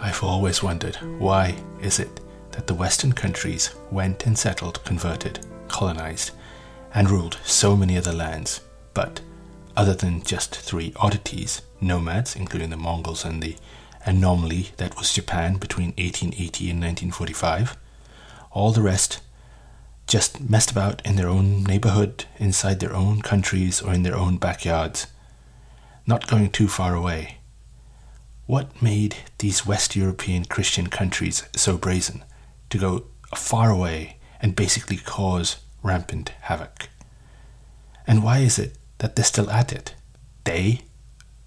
I've always wondered why is it that the Western countries went and settled, converted, colonized, and ruled so many other lands, but other than just three oddities, nomads, including the Mongols and the anomaly that was Japan between 1880 and 1945, all the rest just messed about in their own neighborhood, inside their own countries, or in their own backyards, not going too far away. What made these West European Christian countries so brazen to go far away and basically cause rampant havoc? And why is it that they're still at it? They,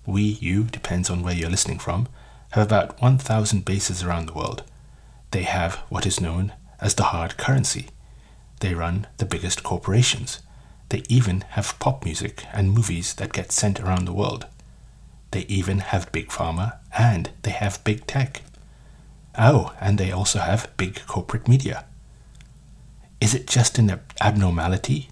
we, you, depends on where you're listening from, have about 1,000 bases around the world. They have what is known as the hard currency. They run the biggest corporations. They even have pop music and movies that get sent around the world. They even have big pharma and they have big tech. Oh, and they also have big corporate media. Is it just an abnormality?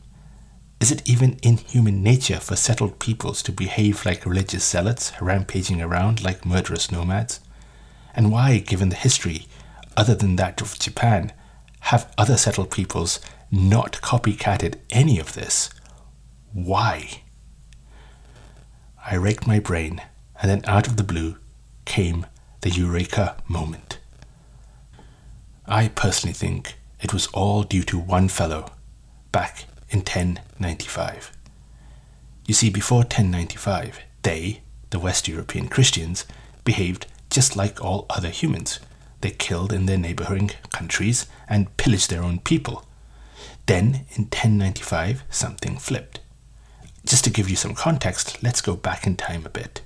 Is it even in human nature for settled peoples to behave like religious zealots, rampaging around like murderous nomads? And why, given the history, other than that of Japan, have other settled peoples not copycatted any of this? Why? I raked my brain, and then out of the blue came the eureka moment. I personally think it was all due to one fellow back in 1095. You see, before 1095, they, the West European Christians, behaved just like all other humans. They killed in their neighboring countries and pillaged their own people. Then, in 1095, something flipped. Just to give you some context, let's go back in time a bit.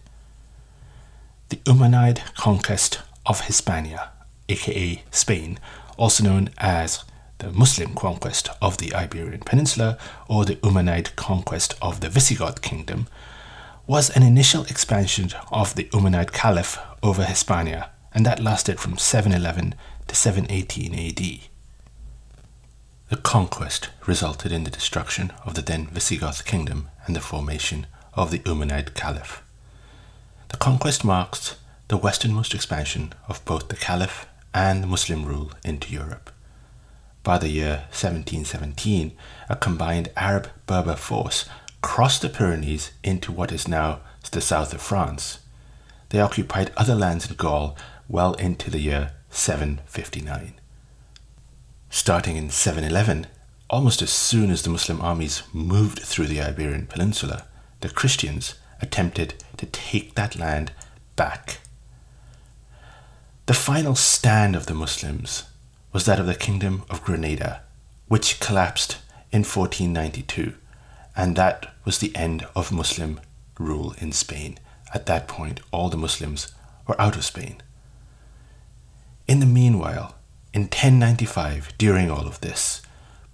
The Umayyad conquest of Hispania, aka Spain, also known as the Muslim conquest of the Iberian Peninsula or the Umayyad conquest of the Visigoth kingdom, was an initial expansion of the Umayyad Caliph over Hispania, and that lasted from 711 to 718 AD. The conquest resulted in the destruction of the then Visigoth kingdom and the formation of the Umayyad Caliph. The conquest marks the westernmost expansion of both the Caliph and Muslim rule into Europe. By the year 1717, a combined Arab Berber force crossed the Pyrenees into what is now the south of France. They occupied other lands in Gaul well into the year 759. Starting in 711, almost as soon as the Muslim armies moved through the Iberian Peninsula, the Christians attempted to take that land back. The final stand of the Muslims was that of the Kingdom of Granada, which collapsed in 1492, and that was the end of Muslim rule in Spain. At that point, all the Muslims were out of Spain. In the meanwhile, in 1095, during all of this,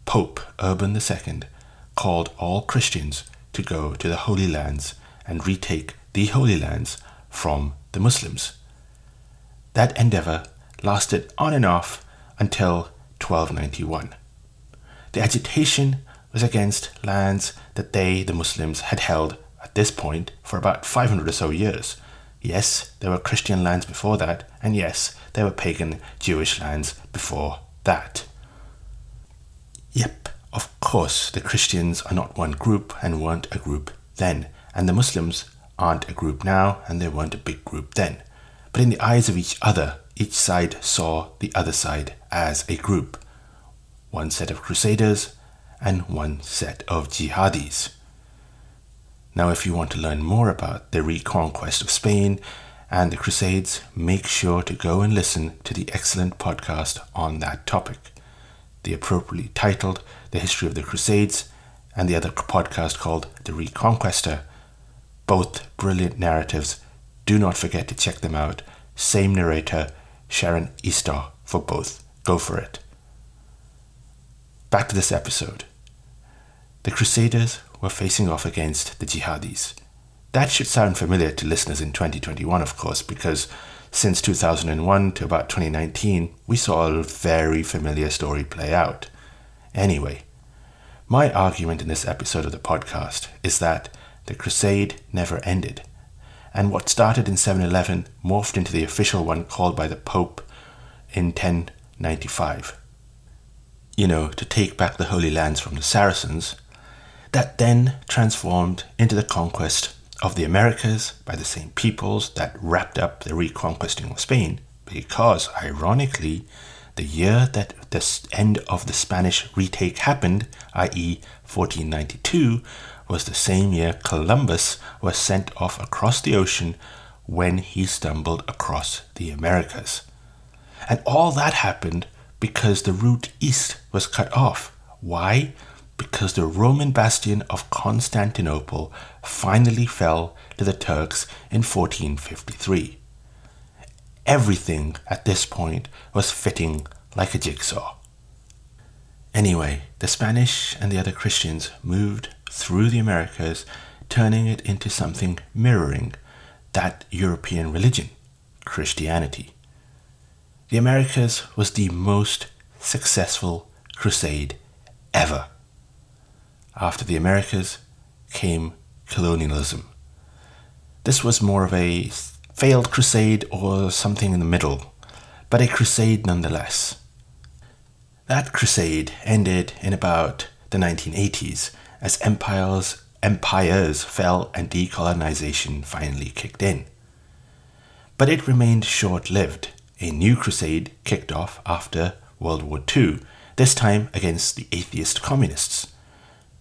Pope Urban II called all Christians to go to the Holy Lands and retake the Holy Lands from the Muslims. That endeavor lasted on and off until 1291. The agitation was against lands that they, the Muslims, had held at this point for about 500 or so years. Yes, there were Christian lands before that, and yes, there were pagan Jewish lands before that. Yep, of course, the Christians are not one group and weren't a group then, and the Muslims aren't a group now and they weren't a big group then. But in the eyes of each other, each side saw the other side as a group one set of crusaders and one set of jihadis. Now, if you want to learn more about the reconquest of Spain and the Crusades, make sure to go and listen to the excellent podcast on that topic. The appropriately titled The History of the Crusades and the other podcast called The Reconquista. Both brilliant narratives. Do not forget to check them out. Same narrator, Sharyn Eastaugh, for both. Go for it. Back to this episode. The Crusaders were facing off against the jihadis. That should sound familiar to listeners in 2021, of course, because since 2001 to about 2019, we saw a very familiar story play out. Anyway, my argument in this episode of the podcast is that the crusade never ended, and what started in 711 morphed into the official one called by the Pope in 1095. You know, to take back the Holy Lands from the Saracens, that then transformed into the conquest of the Americas by the same peoples that wrapped up the reconquesting of Spain, because, ironically, the year that the end of the Spanish retake happened, i.e., 1492, was the same year Columbus was sent off across the ocean when he stumbled across the Americas. And all that happened because the route east was cut off. Why? Because the Roman bastion of Constantinople finally fell to the Turks in 1453. Everything at this point was fitting like a jigsaw. Anyway, the Spanish and the other Christians moved through the Americas, turning it into something mirroring that European religion, Christianity. The Americas was the most successful crusade ever. After the Americas came colonialism. This was more of a failed crusade or something in the middle, but a crusade nonetheless. That crusade ended in about the 1980s as empires empires fell and decolonization finally kicked in. But it remained short-lived. A new crusade kicked off after World War II, this time against the atheist communists.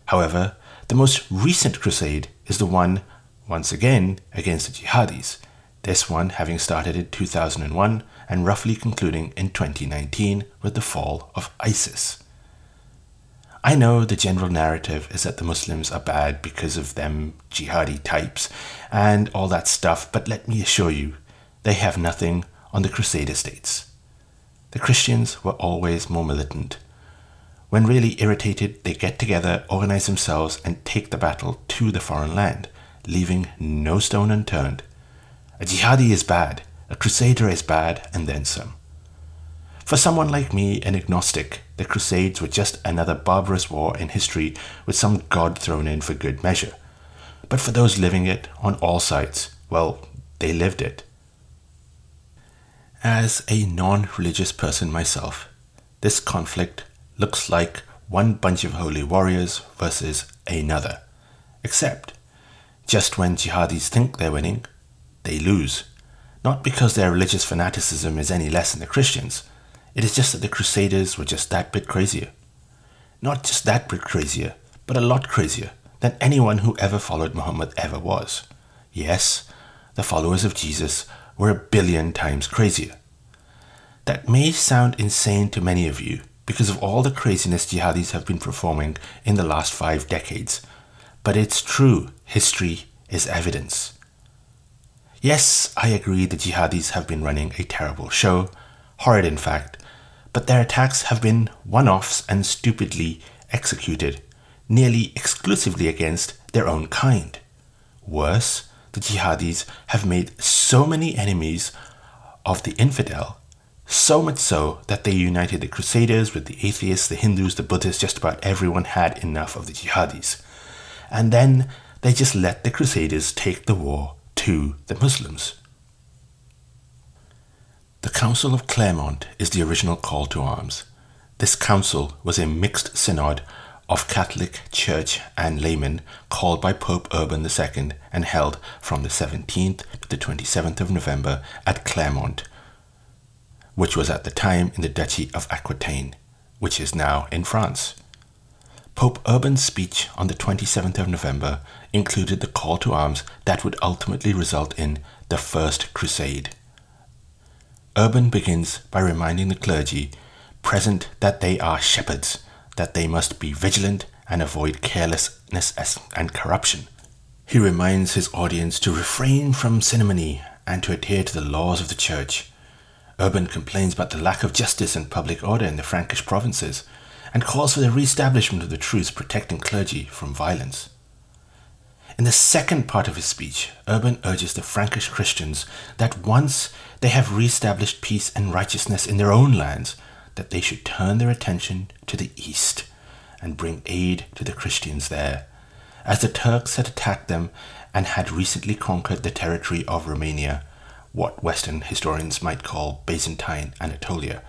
However, the most recent crusade is the one, once again, against the jihadis, this one having started in 2001 and roughly concluding in 2019 with the fall of ISIS. I know the general narrative is that the Muslims are bad because of them jihadi types and all that stuff, but let me assure you, they have nothing on the Crusader states. The Christians were always more militant. When really irritated, they get together, organize themselves, and take the battle to the foreign land, leaving no stone unturned. A jihadi is bad, a crusader is bad, and then some. For someone like me, an agnostic, the Crusades were just another barbarous war in history with some god thrown in for good measure. But for those living it on all sides, well, they lived it. As a non religious person myself, this conflict looks like one bunch of holy warriors versus another. Except, just when jihadis think they're winning, they lose. Not because their religious fanaticism is any less than the Christians. It is just that the Crusaders were just that bit crazier. Not just that bit crazier, but a lot crazier than anyone who ever followed Muhammad ever was. Yes, the followers of Jesus were a billion times crazier. That may sound insane to many of you because of all the craziness jihadis have been performing in the last five decades, but it's true, history is evidence. Yes, I agree the jihadis have been running a terrible show, horrid in fact, but their attacks have been one offs and stupidly executed, nearly exclusively against their own kind. Worse, the jihadis have made so many enemies of the infidel, so much so that they united the Crusaders with the atheists, the Hindus, the Buddhists, just about everyone had enough of the jihadis. And then they just let the Crusaders take the war to the Muslims. The Council of Clermont is the original call to arms. This council was a mixed synod of Catholic Church and laymen called by Pope Urban II and held from the 17th to the 27th of November at Clermont, which was at the time in the Duchy of Aquitaine, which is now in France. Pope Urban's speech on the 27th of November included the call to arms that would ultimately result in the First Crusade. Urban begins by reminding the clergy present that they are shepherds, that they must be vigilant and avoid carelessness and corruption. He reminds his audience to refrain from simony and to adhere to the laws of the church. Urban complains about the lack of justice and public order in the Frankish provinces and calls for the re-establishment of the truce protecting clergy from violence. In the second part of his speech, Urban urges the Frankish Christians that once they have re-established peace and righteousness in their own lands, that they should turn their attention to the east and bring aid to the Christians there, as the Turks had attacked them and had recently conquered the territory of Romania, what Western historians might call Byzantine Anatolia,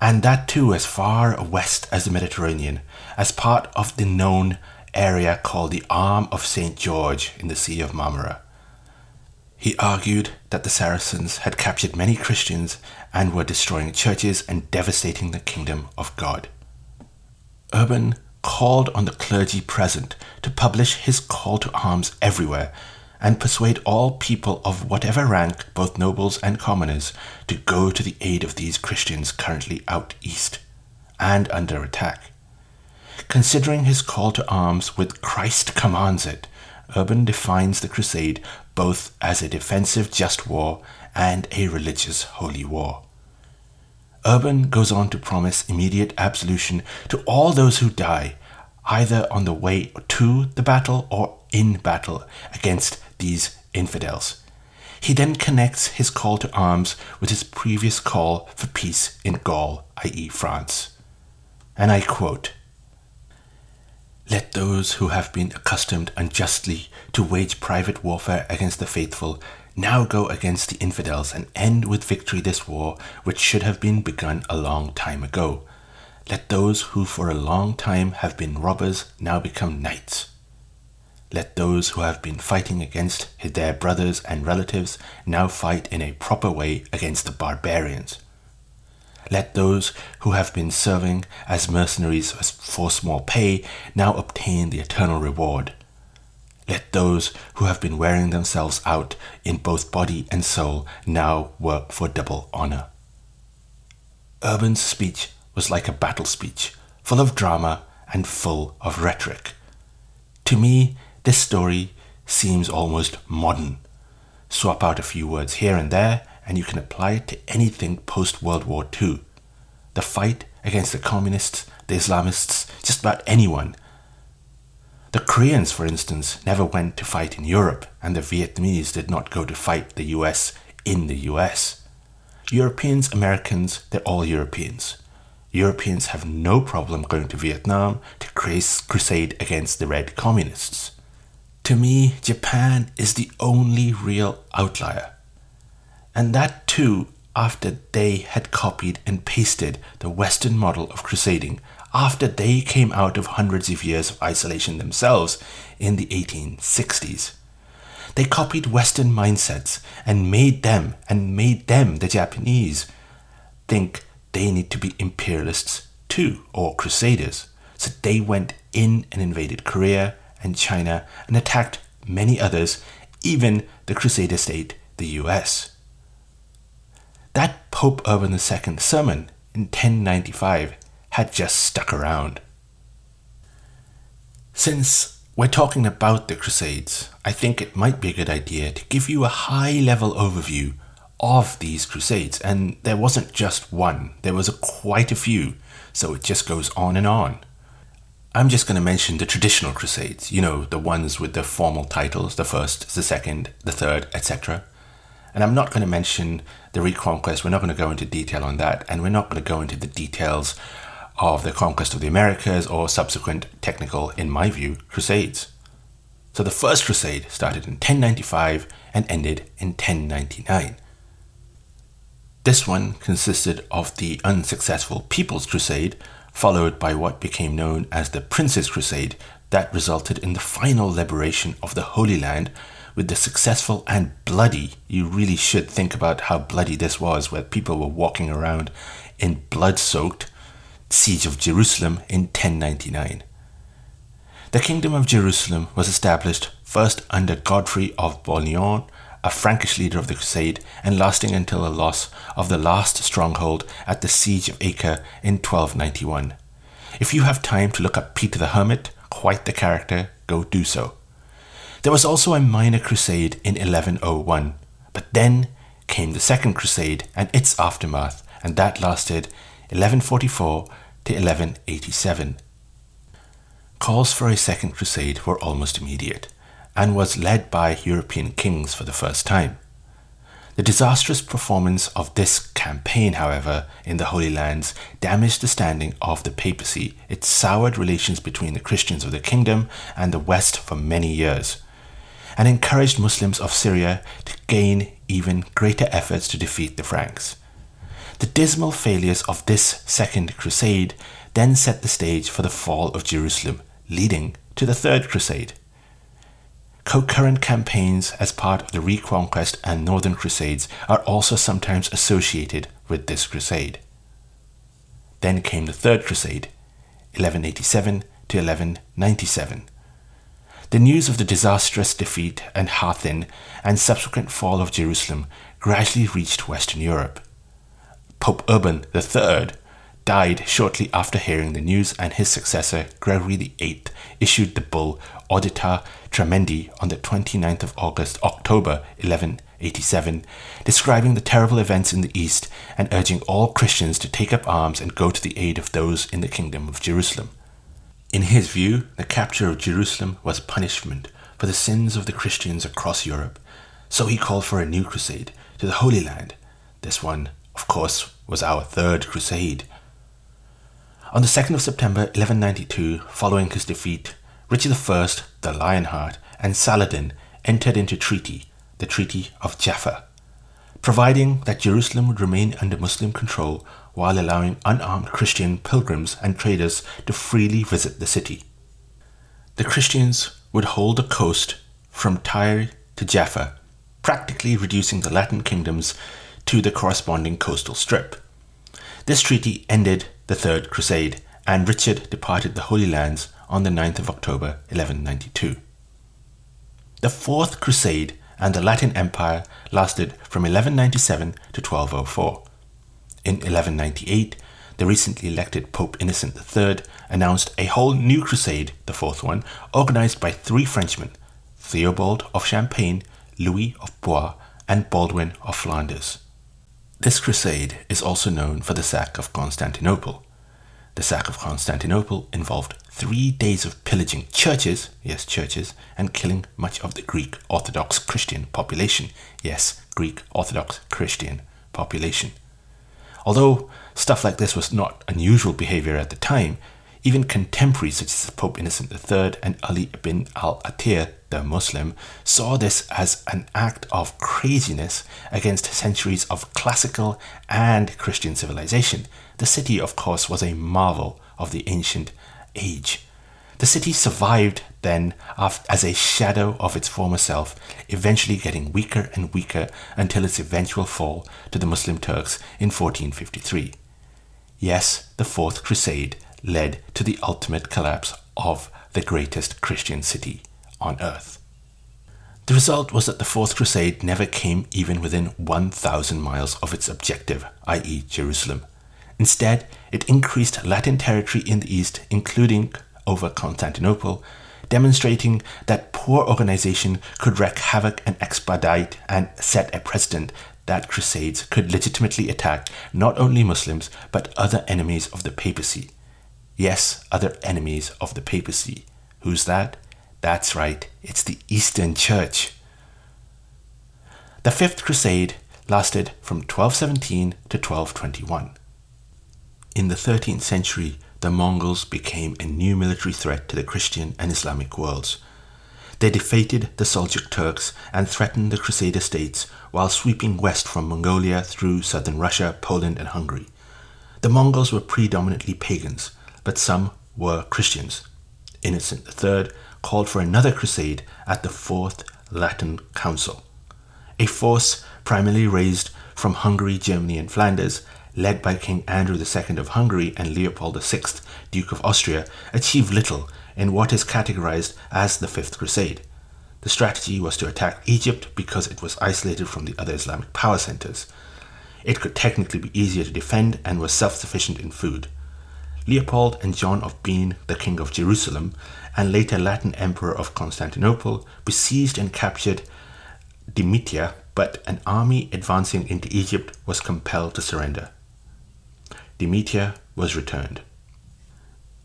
and that too as far west as the Mediterranean, as part of the known area called the Arm of St. George in the Sea of Marmara. He argued that the Saracens had captured many Christians and were destroying churches and devastating the kingdom of God. Urban called on the clergy present to publish his call to arms everywhere and persuade all people of whatever rank, both nobles and commoners, to go to the aid of these Christians currently out east and under attack. Considering his call to arms with Christ commands it, Urban defines the crusade both as a defensive just war and a religious holy war. Urban goes on to promise immediate absolution to all those who die, either on the way to the battle or in battle against these infidels. He then connects his call to arms with his previous call for peace in Gaul, i.e., France. And I quote Let those who have been accustomed unjustly to wage private warfare against the faithful now go against the infidels and end with victory this war, which should have been begun a long time ago. Let those who for a long time have been robbers now become knights. Let those who have been fighting against their brothers and relatives now fight in a proper way against the barbarians. Let those who have been serving as mercenaries for small pay now obtain the eternal reward. Let those who have been wearing themselves out in both body and soul now work for double honor. Urban's speech was like a battle speech, full of drama and full of rhetoric. To me, this story seems almost modern. Swap out a few words here and there, and you can apply it to anything post World War II. The fight against the communists, the Islamists, just about anyone the Koreans, for instance, never went to fight in Europe, and the Vietnamese did not go to fight the US in the US. Europeans, Americans, they're all Europeans. Europeans have no problem going to Vietnam to crusade against the Red Communists. To me, Japan is the only real outlier. And that too after they had copied and pasted the Western model of crusading after they came out of hundreds of years of isolation themselves in the 1860s. They copied Western mindsets and made them, and made them, the Japanese, think they need to be imperialists too, or crusaders. So they went in and invaded Korea and China and attacked many others, even the crusader state, the US. That Pope Urban II's sermon in 1095 had just stuck around. Since we're talking about the Crusades, I think it might be a good idea to give you a high level overview of these Crusades. And there wasn't just one, there was a, quite a few, so it just goes on and on. I'm just going to mention the traditional Crusades, you know, the ones with the formal titles the first, the second, the third, etc. And I'm not going to mention the Reconquest, we're not going to go into detail on that, and we're not going to go into the details of the conquest of the Americas or subsequent technical, in my view, crusades. So the first crusade started in 1095 and ended in 1099. This one consisted of the unsuccessful People's Crusade, followed by what became known as the Prince's Crusade, that resulted in the final liberation of the Holy Land with the successful and bloody, you really should think about how bloody this was, where people were walking around in blood soaked siege of Jerusalem in 1099. The Kingdom of Jerusalem was established first under Godfrey of Bouillon, a Frankish leader of the Crusade, and lasting until the loss of the last stronghold at the Siege of Acre in 1291. If you have time to look up Peter the Hermit, quite the character, go do so. There was also a minor crusade in 1101, but then came the Second Crusade and its aftermath, and that lasted 1144 to 1187. Calls for a second crusade were almost immediate and was led by European kings for the first time. The disastrous performance of this campaign, however, in the Holy Lands damaged the standing of the papacy. It soured relations between the Christians of the kingdom and the West for many years, and encouraged Muslims of Syria to gain even greater efforts to defeat the Franks. The dismal failures of this Second Crusade then set the stage for the fall of Jerusalem, leading to the Third Crusade. Concurrent campaigns as part of the Reconquest and Northern Crusades are also sometimes associated with this crusade. Then came the Third Crusade, 1187 to 1197. The news of the disastrous defeat at Hattin and subsequent fall of Jerusalem gradually reached Western Europe. Pope Urban III died shortly after hearing the news, and his successor, Gregory VIII, issued the bull Audita Tremendi on the 29th of August, October 1187, describing the terrible events in the East and urging all Christians to take up arms and go to the aid of those in the Kingdom of Jerusalem. In his view, the capture of Jerusalem was punishment for the sins of the Christians across Europe, so he called for a new crusade to the Holy Land. This one, of course, was our Third Crusade. On the 2nd of September 1192, following his defeat, Richard I, the Lionheart, and Saladin entered into treaty, the Treaty of Jaffa, providing that Jerusalem would remain under Muslim control while allowing unarmed Christian pilgrims and traders to freely visit the city. The Christians would hold the coast from Tyre to Jaffa, practically reducing the Latin kingdoms to the corresponding coastal strip. This treaty ended the Third Crusade, and Richard departed the Holy Lands on the 9th of October 1192. The Fourth Crusade and the Latin Empire lasted from 1197 to 1204. In 1198, the recently elected Pope Innocent III announced a whole new crusade, the fourth one, organized by three Frenchmen Theobald of Champagne, Louis of Blois, and Baldwin of Flanders. This crusade is also known for the sack of Constantinople. The sack of Constantinople involved three days of pillaging churches, yes, churches, and killing much of the Greek Orthodox Christian population, yes, Greek Orthodox Christian population. Although stuff like this was not unusual behavior at the time, even contemporaries such as Pope Innocent III and Ali ibn al Athir, the Muslim, saw this as an act of craziness against centuries of classical and Christian civilization. The city, of course, was a marvel of the ancient age. The city survived then as a shadow of its former self, eventually getting weaker and weaker until its eventual fall to the Muslim Turks in 1453. Yes, the Fourth Crusade led to the ultimate collapse of the greatest Christian city on earth. The result was that the Fourth Crusade never came even within 1,000 miles of its objective, i.e., Jerusalem. Instead, it increased Latin territory in the east, including over Constantinople, demonstrating that poor organization could wreak havoc and expedite and set a precedent that crusades could legitimately attack not only Muslims but other enemies of the papacy. Yes, other enemies of the papacy. Who's that? That's right, it's the Eastern Church. The Fifth Crusade lasted from 1217 to 1221. In the 13th century, the Mongols became a new military threat to the Christian and Islamic worlds. They defeated the Seljuk Turks and threatened the Crusader states while sweeping west from Mongolia through southern Russia, Poland, and Hungary. The Mongols were predominantly pagans, but some were Christians. Innocent III called for another crusade at the Fourth Lateran Council. A force primarily raised from Hungary, Germany, and Flanders led by King Andrew II of Hungary and Leopold VI, Duke of Austria, achieved little in what is categorized as the Fifth Crusade. The strategy was to attack Egypt because it was isolated from the other Islamic power centers. It could technically be easier to defend and was self sufficient in food. Leopold and John of Brienne, the King of Jerusalem, and later Latin Emperor of Constantinople, besieged and captured Damietta, but an army advancing into Egypt was compelled to surrender. Damietta was returned.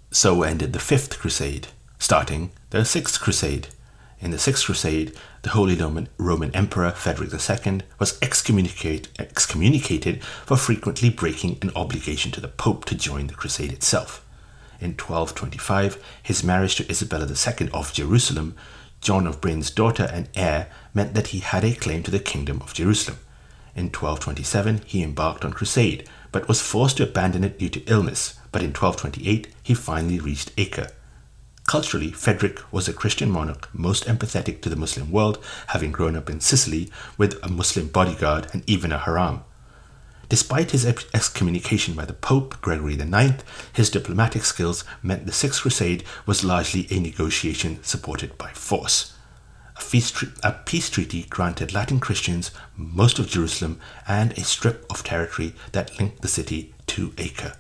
So ended the Fifth Crusade, starting the Sixth Crusade. In the Sixth Crusade, the Holy Roman, Emperor Frederick II was excommunicate, excommunicated for frequently breaking an obligation to the Pope to join the crusade itself. In 1225, his marriage to Isabella II of Jerusalem, John of Brienne's daughter and heir, meant that he had a claim to the kingdom of Jerusalem. In 1227, he embarked on crusade, but was forced to abandon it due to illness. But in 1228, he finally reached Acre. Culturally, Frederick was a Christian monarch most empathetic to the Muslim world, having grown up in Sicily with a Muslim bodyguard and even a haram. Despite his excommunication by the Pope Gregory IX, his diplomatic skills meant the Sixth Crusade was largely a negotiation supported by force. A peace, a peace treaty granted Latin Christians most of Jerusalem and a strip of territory that linked the city to Acre.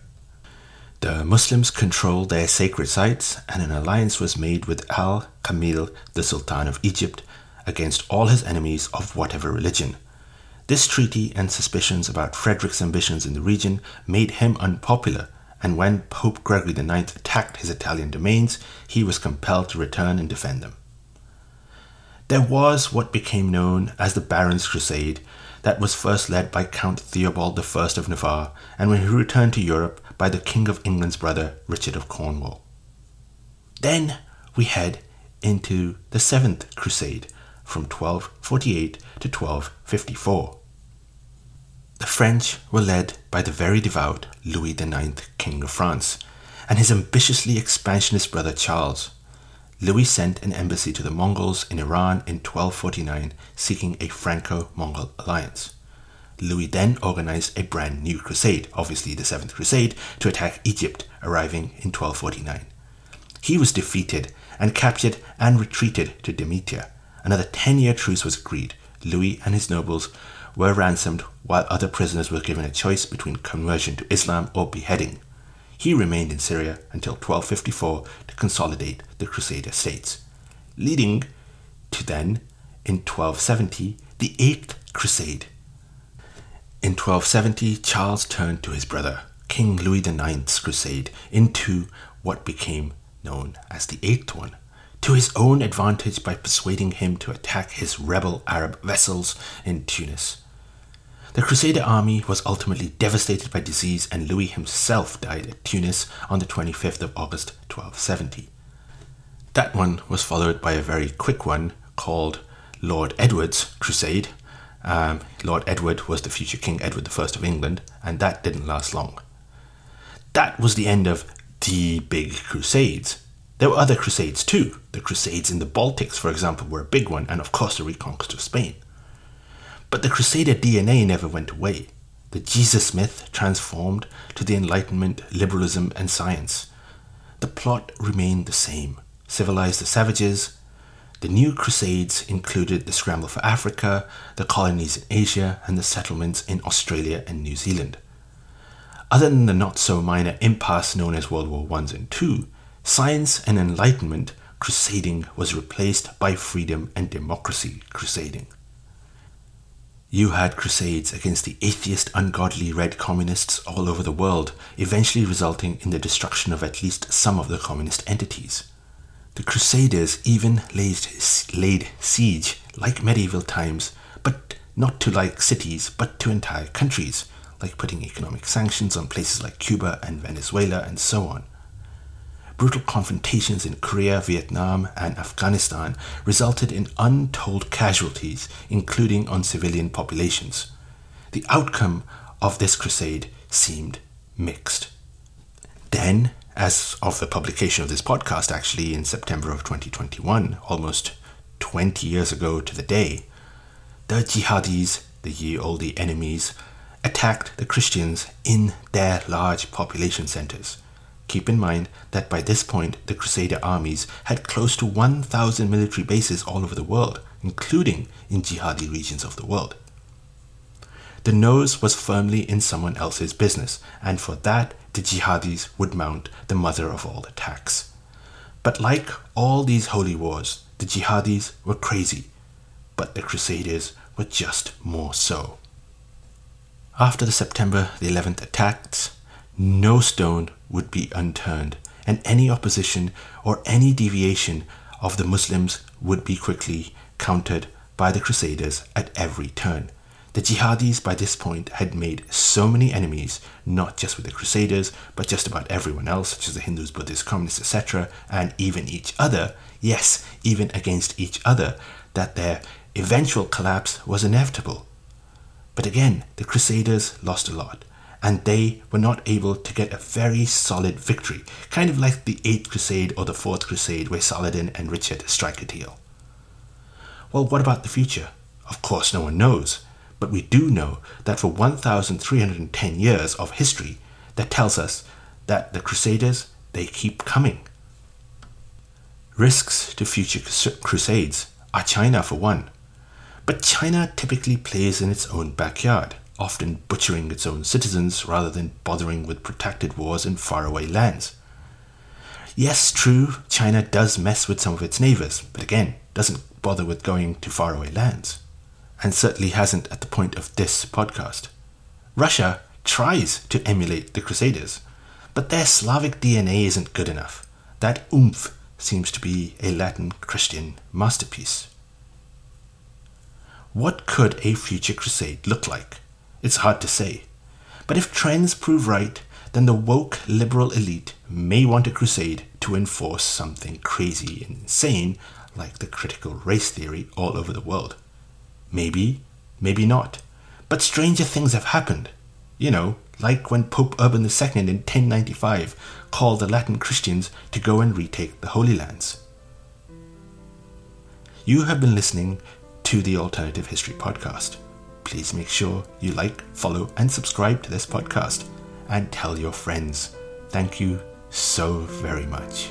The Muslims controlled their sacred sites, and an alliance was made with Al Kamil, the Sultan of Egypt, against all his enemies of whatever religion. This treaty and suspicions about Frederick's ambitions in the region made him unpopular, and when Pope Gregory IX attacked his Italian domains, he was compelled to return and defend them. There was what became known as the Barons' Crusade, that was first led by Count Theobald I of Navarre, and when he returned to Europe, by the King of England's brother, Richard of Cornwall. Then we head into the Seventh Crusade from 1248 to 1254. The French were led by the very devout Louis IX, King of France, and his ambitiously expansionist brother Charles. Louis sent an embassy to the Mongols in Iran in 1249 seeking a Franco Mongol alliance. Louis then organized a brand new crusade, obviously the Seventh Crusade, to attack Egypt, arriving in 1249. He was defeated and captured and retreated to Damietta. Another 10 year truce was agreed. Louis and his nobles were ransomed while other prisoners were given a choice between conversion to Islam or beheading. He remained in Syria until 1254 to consolidate the Crusader states, leading to then, in 1270, the Eighth Crusade, in 1270, Charles turned to his brother, King Louis IX's crusade, into what became known as the Eighth One, to his own advantage by persuading him to attack his rebel Arab vessels in Tunis. The Crusader army was ultimately devastated by disease, and Louis himself died at Tunis on the 25th of August 1270. That one was followed by a very quick one called Lord Edward's Crusade, um, Lord Edward was the future King Edward I of England, and that didn't last long. That was the end of the big crusades. There were other crusades too. The crusades in the Baltics, for example, were a big one, and of course the reconquest of Spain. But the crusader DNA never went away. The Jesus myth transformed to the Enlightenment, liberalism, and science. The plot remained the same civilize the savages, the new crusades included the scramble for Africa, the colonies in Asia, and the settlements in Australia and New Zealand. Other than the not so minor impasse known as World War I and II, science and enlightenment crusading was replaced by freedom and democracy crusading. You had crusades against the atheist, ungodly red communists all over the world, eventually resulting in the destruction of at least some of the communist entities. The Crusaders even laid, laid siege, like medieval times, but not to like cities, but to entire countries, like putting economic sanctions on places like Cuba and Venezuela and so on. Brutal confrontations in Korea, Vietnam, and Afghanistan resulted in untold casualties, including on civilian populations. The outcome of this crusade seemed mixed. Then, as of the publication of this podcast, actually in September of 2021, almost 20 years ago to the day, the jihadis, the ye olde enemies, attacked the Christians in their large population centers. Keep in mind that by this point, the Crusader armies had close to 1,000 military bases all over the world, including in jihadi regions of the world. The nose was firmly in someone else's business, and for that, the jihadis would mount the mother of all attacks. But like all these holy wars, the jihadis were crazy, but the crusaders were just more so. After the September the 11th attacks, no stone would be unturned, and any opposition or any deviation of the Muslims would be quickly countered by the Crusaders at every turn. The jihadis by this point had made so many enemies, not just with the Crusaders, but just about everyone else, such as the Hindus, Buddhists, communists, etc., and even each other, yes, even against each other, that their eventual collapse was inevitable. But again, the Crusaders lost a lot, and they were not able to get a very solid victory, kind of like the Eighth Crusade or the Fourth Crusade, where Saladin and Richard strike a deal. Well, what about the future? Of course, no one knows, but we do know that for 1,310 years of history, that tells us that the Crusaders, they keep coming. Risks to future crusades are China for one. But China typically plays in its own backyard, often butchering its own citizens rather than bothering with protected wars in faraway lands. Yes, true, China does mess with some of its neighbors, but again, doesn't bother with going to faraway lands, and certainly hasn't at the point of this podcast. Russia tries to emulate the Crusaders, but their Slavic DNA isn't good enough. That oomph seems to be a Latin Christian masterpiece. What could a future crusade look like? It's hard to say. But if trends prove right, then the woke liberal elite may want a crusade to enforce something crazy and insane like the critical race theory all over the world. Maybe, maybe not. But stranger things have happened. You know, like when Pope Urban II in 1095 called the Latin Christians to go and retake the Holy Lands. You have been listening to the Alternative History Podcast. Please make sure you like, follow, and subscribe to this podcast and tell your friends. Thank you so very much.